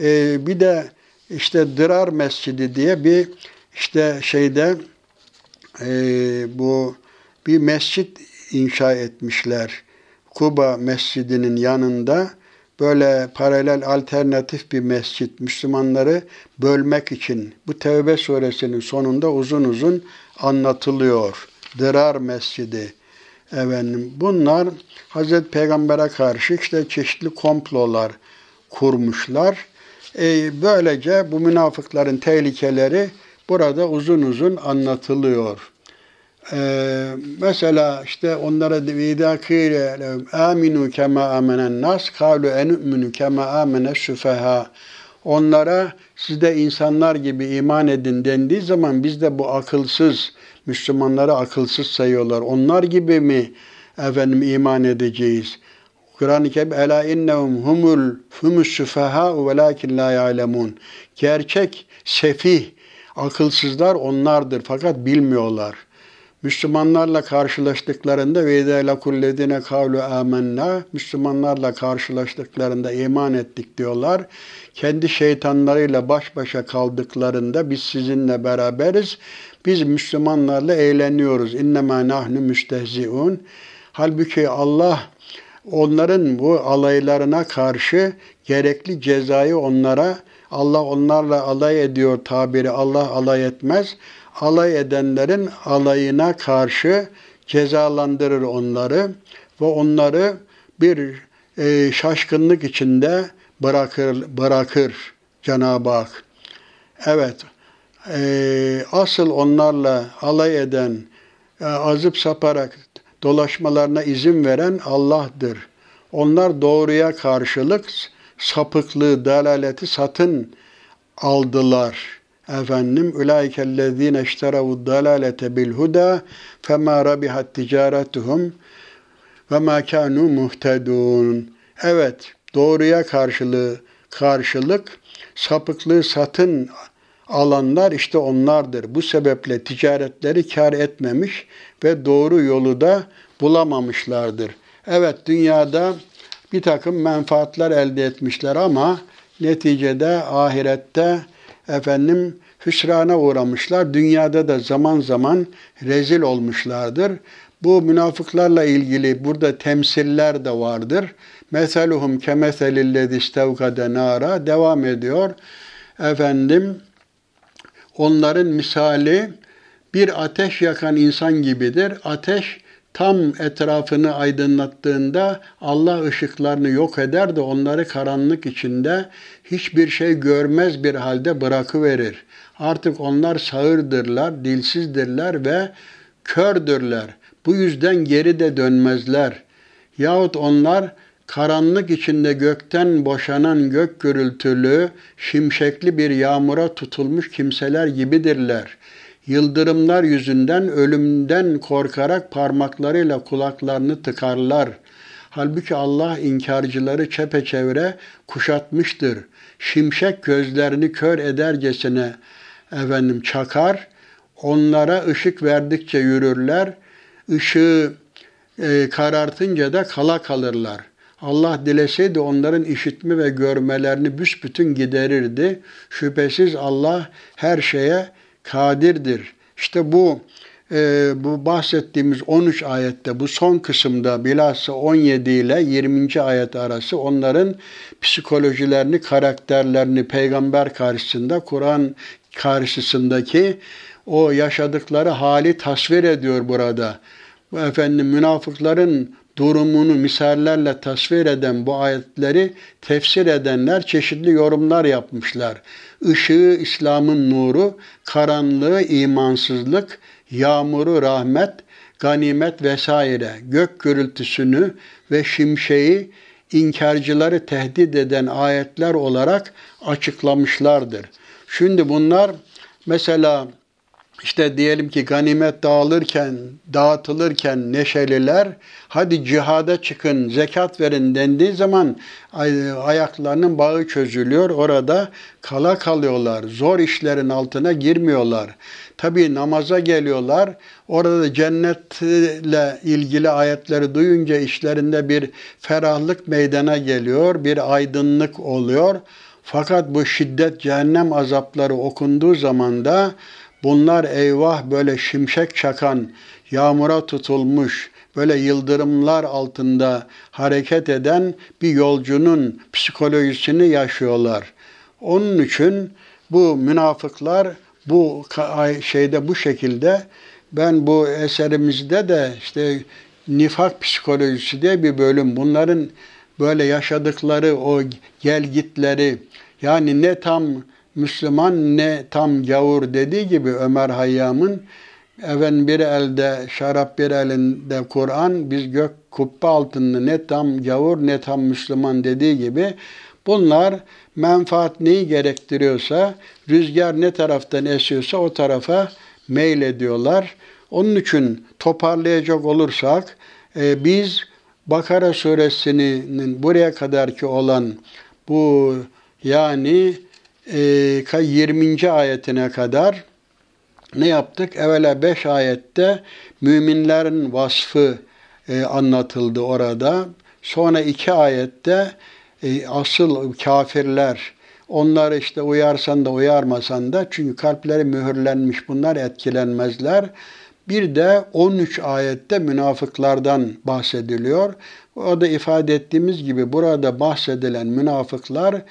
E, bir de işte Dırar Mescidi diye bir işte şeyde e, bu bir mescit inşa etmişler. Kuba Mescidi'nin yanında böyle paralel alternatif bir mescit Müslümanları bölmek için bu Tevbe suresinin sonunda uzun uzun anlatılıyor. Dırar Mescidi. Efendim, bunlar Hazreti Peygamber'e karşı işte çeşitli komplolar kurmuşlar. E, böylece bu münafıkların tehlikeleri burada uzun uzun anlatılıyor. Ee, mesela işte onlara vida kâle aminu kema amenen nas kalu enu'minu kema amene süfeha onlara siz de insanlar gibi iman edin dendiği zaman biz de bu akılsız Müslümanları akılsız sayıyorlar. Onlar gibi mi efendim iman edeceğiz? Kur'an-ı Kerim ela innehum humul humus sufaha velakin la ya'lemun. Gerçek sefih, akılsızlar onlardır fakat bilmiyorlar. Müslümanlarla karşılaştıklarında ve idâ kullezine kavlu âmennâ Müslümanlarla karşılaştıklarında iman ettik diyorlar. Kendi şeytanlarıyla baş başa kaldıklarında biz sizinle beraberiz. Biz Müslümanlarla eğleniyoruz. İnnemâ nahnu müstehzi'un. Halbuki Allah onların bu alaylarına karşı gerekli cezayı onlara Allah onlarla alay ediyor tabiri Allah alay etmez. Alay edenlerin alayına karşı cezalandırır onları ve onları bir e, şaşkınlık içinde bırakır bırakır Cenab-ı Hak. Evet, e, asıl onlarla alay eden, e, azıp saparak dolaşmalarına izin veren Allah'tır. Onlar doğruya karşılık sapıklığı, dalaleti satın aldılar. Efendim, ulaikellezine işteravu dalalete bil huda fema rabihat ticaretuhum ve ma kanu. Evet, doğruya karşılığı karşılık sapıklığı satın alanlar işte onlardır. Bu sebeple ticaretleri kar etmemiş ve doğru yolu da bulamamışlardır. Evet dünyada bir takım menfaatler elde etmişler ama neticede ahirette efendim hüsrana uğramışlar. Dünyada da zaman zaman rezil olmuşlardır. Bu münafıklarla ilgili burada temsiller de vardır. Meseluhum kemeselillezi istevkade nara devam ediyor. Efendim onların misali bir ateş yakan insan gibidir. Ateş tam etrafını aydınlattığında Allah ışıklarını yok eder de onları karanlık içinde hiçbir şey görmez bir halde bırakıverir. Artık onlar sağırdırlar, dilsizdirler ve kördürler. Bu yüzden geri de dönmezler. Yahut onlar karanlık içinde gökten boşanan gök gürültülü, şimşekli bir yağmura tutulmuş kimseler gibidirler. Yıldırımlar yüzünden ölümden korkarak parmaklarıyla kulaklarını tıkarlar. Halbuki Allah inkarcıları çepeçevre kuşatmıştır. Şimşek gözlerini kör edercesine efendim çakar. Onlara ışık verdikçe yürürler. Işığı e, karartınca da kala kalırlar. Allah dileseydi onların işitme ve görmelerini büsbütün giderirdi. Şüphesiz Allah her şeye kadirdir. İşte bu e, bu bahsettiğimiz 13 ayette bu son kısımda bilhassa 17 ile 20. ayet arası onların psikolojilerini, karakterlerini peygamber karşısında, Kur'an karşısındaki o yaşadıkları hali tasvir ediyor burada. Efendim münafıkların durumunu misallerle tasvir eden bu ayetleri tefsir edenler çeşitli yorumlar yapmışlar. Işığı İslam'ın nuru, karanlığı imansızlık, yağmuru rahmet, ganimet vesaire, gök gürültüsünü ve şimşeği inkarcıları tehdit eden ayetler olarak açıklamışlardır. Şimdi bunlar mesela işte diyelim ki ganimet dağılırken, dağıtılırken neşeliler, hadi cihada çıkın, zekat verin dendiği zaman ayaklarının bağı çözülüyor. Orada kala kalıyorlar. Zor işlerin altına girmiyorlar. Tabi namaza geliyorlar. Orada da cennetle ilgili ayetleri duyunca işlerinde bir ferahlık meydana geliyor, bir aydınlık oluyor. Fakat bu şiddet cehennem azapları okunduğu zaman da Bunlar eyvah böyle şimşek çakan, yağmura tutulmuş, böyle yıldırımlar altında hareket eden bir yolcunun psikolojisini yaşıyorlar. Onun için bu münafıklar bu şeyde bu şekilde ben bu eserimizde de işte nifak psikolojisi diye bir bölüm bunların böyle yaşadıkları o gelgitleri yani ne tam Müslüman ne tam gavur dediği gibi Ömer Hayyam'ın efendim bir elde şarap bir elinde Kur'an biz gök kubbe altında ne tam gavur ne tam Müslüman dediği gibi Bunlar menfaat neyi gerektiriyorsa, rüzgar ne taraftan esiyorsa o tarafa meylediyorlar. Onun için toparlayacak olursak, e, biz Bakara suresinin buraya kadarki olan bu yani 20. ayetine kadar ne yaptık? Evvela 5 ayette müminlerin vasfı e, anlatıldı orada. Sonra iki ayette e, asıl kafirler, onları işte uyarsan da uyarmasan da çünkü kalpleri mühürlenmiş bunlar etkilenmezler. Bir de 13 ayette münafıklardan bahsediliyor. O da ifade ettiğimiz gibi burada bahsedilen münafıklar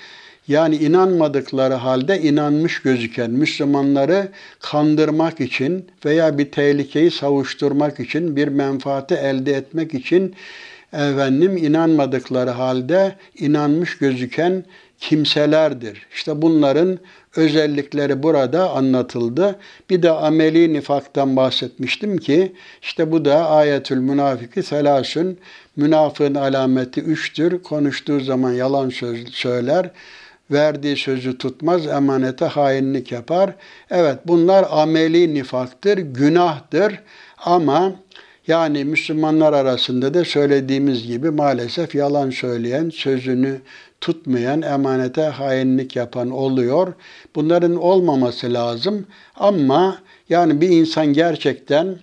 yani inanmadıkları halde inanmış gözüken Müslümanları kandırmak için veya bir tehlikeyi savuşturmak için, bir menfaati elde etmek için efendim inanmadıkları halde inanmış gözüken kimselerdir. İşte bunların özellikleri burada anlatıldı. Bir de ameli nifaktan bahsetmiştim ki işte bu da ayetül münafiki selasün münafığın alameti üçtür. Konuştuğu zaman yalan söz söyler verdiği sözü tutmaz, emanete hainlik yapar. Evet bunlar ameli nifaktır, günahtır ama yani Müslümanlar arasında da söylediğimiz gibi maalesef yalan söyleyen, sözünü tutmayan, emanete hainlik yapan oluyor. Bunların olmaması lazım ama yani bir insan gerçekten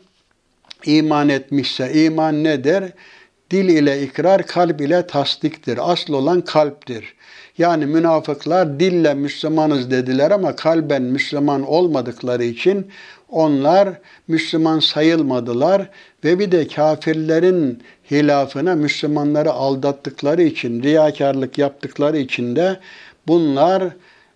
iman etmişse, iman nedir? Dil ile ikrar, kalp ile tasdiktir. Asıl olan kalptir. Yani münafıklar dille Müslümanız dediler ama kalben Müslüman olmadıkları için onlar Müslüman sayılmadılar ve bir de kafirlerin hilafına Müslümanları aldattıkları için, riyakarlık yaptıkları için de bunlar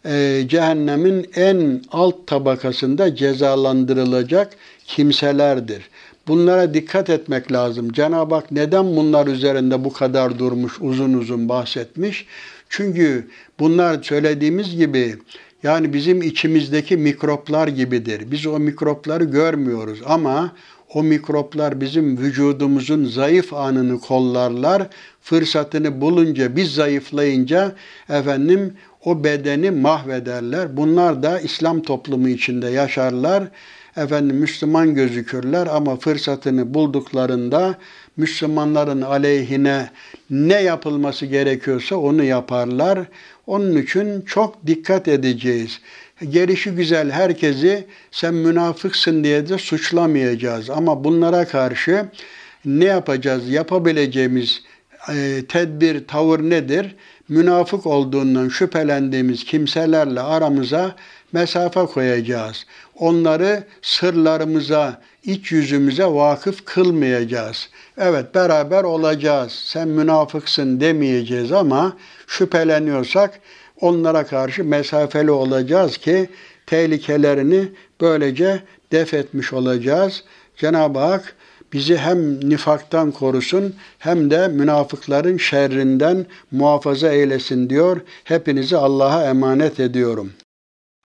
e, cehennemin en alt tabakasında cezalandırılacak kimselerdir. Bunlara dikkat etmek lazım. Cenab-ı Hak neden bunlar üzerinde bu kadar durmuş, uzun uzun bahsetmiş? Çünkü bunlar söylediğimiz gibi yani bizim içimizdeki mikroplar gibidir. Biz o mikropları görmüyoruz ama o mikroplar bizim vücudumuzun zayıf anını kollarlar. Fırsatını bulunca, biz zayıflayınca efendim o bedeni mahvederler. Bunlar da İslam toplumu içinde yaşarlar. Efendim Müslüman gözükürler ama fırsatını bulduklarında Müslümanların aleyhine ne yapılması gerekiyorsa onu yaparlar. Onun için çok dikkat edeceğiz. Gelişi güzel herkesi sen münafıksın diye de suçlamayacağız. Ama bunlara karşı ne yapacağız? Yapabileceğimiz e, tedbir, tavır nedir? Münafık olduğundan şüphelendiğimiz kimselerle aramıza mesafe koyacağız. Onları sırlarımıza, iç yüzümüze vakıf kılmayacağız. Evet beraber olacağız. Sen münafıksın demeyeceğiz ama şüpheleniyorsak onlara karşı mesafeli olacağız ki tehlikelerini böylece def etmiş olacağız. Cenab-ı Hak bizi hem nifaktan korusun hem de münafıkların şerrinden muhafaza eylesin diyor. Hepinizi Allah'a emanet ediyorum.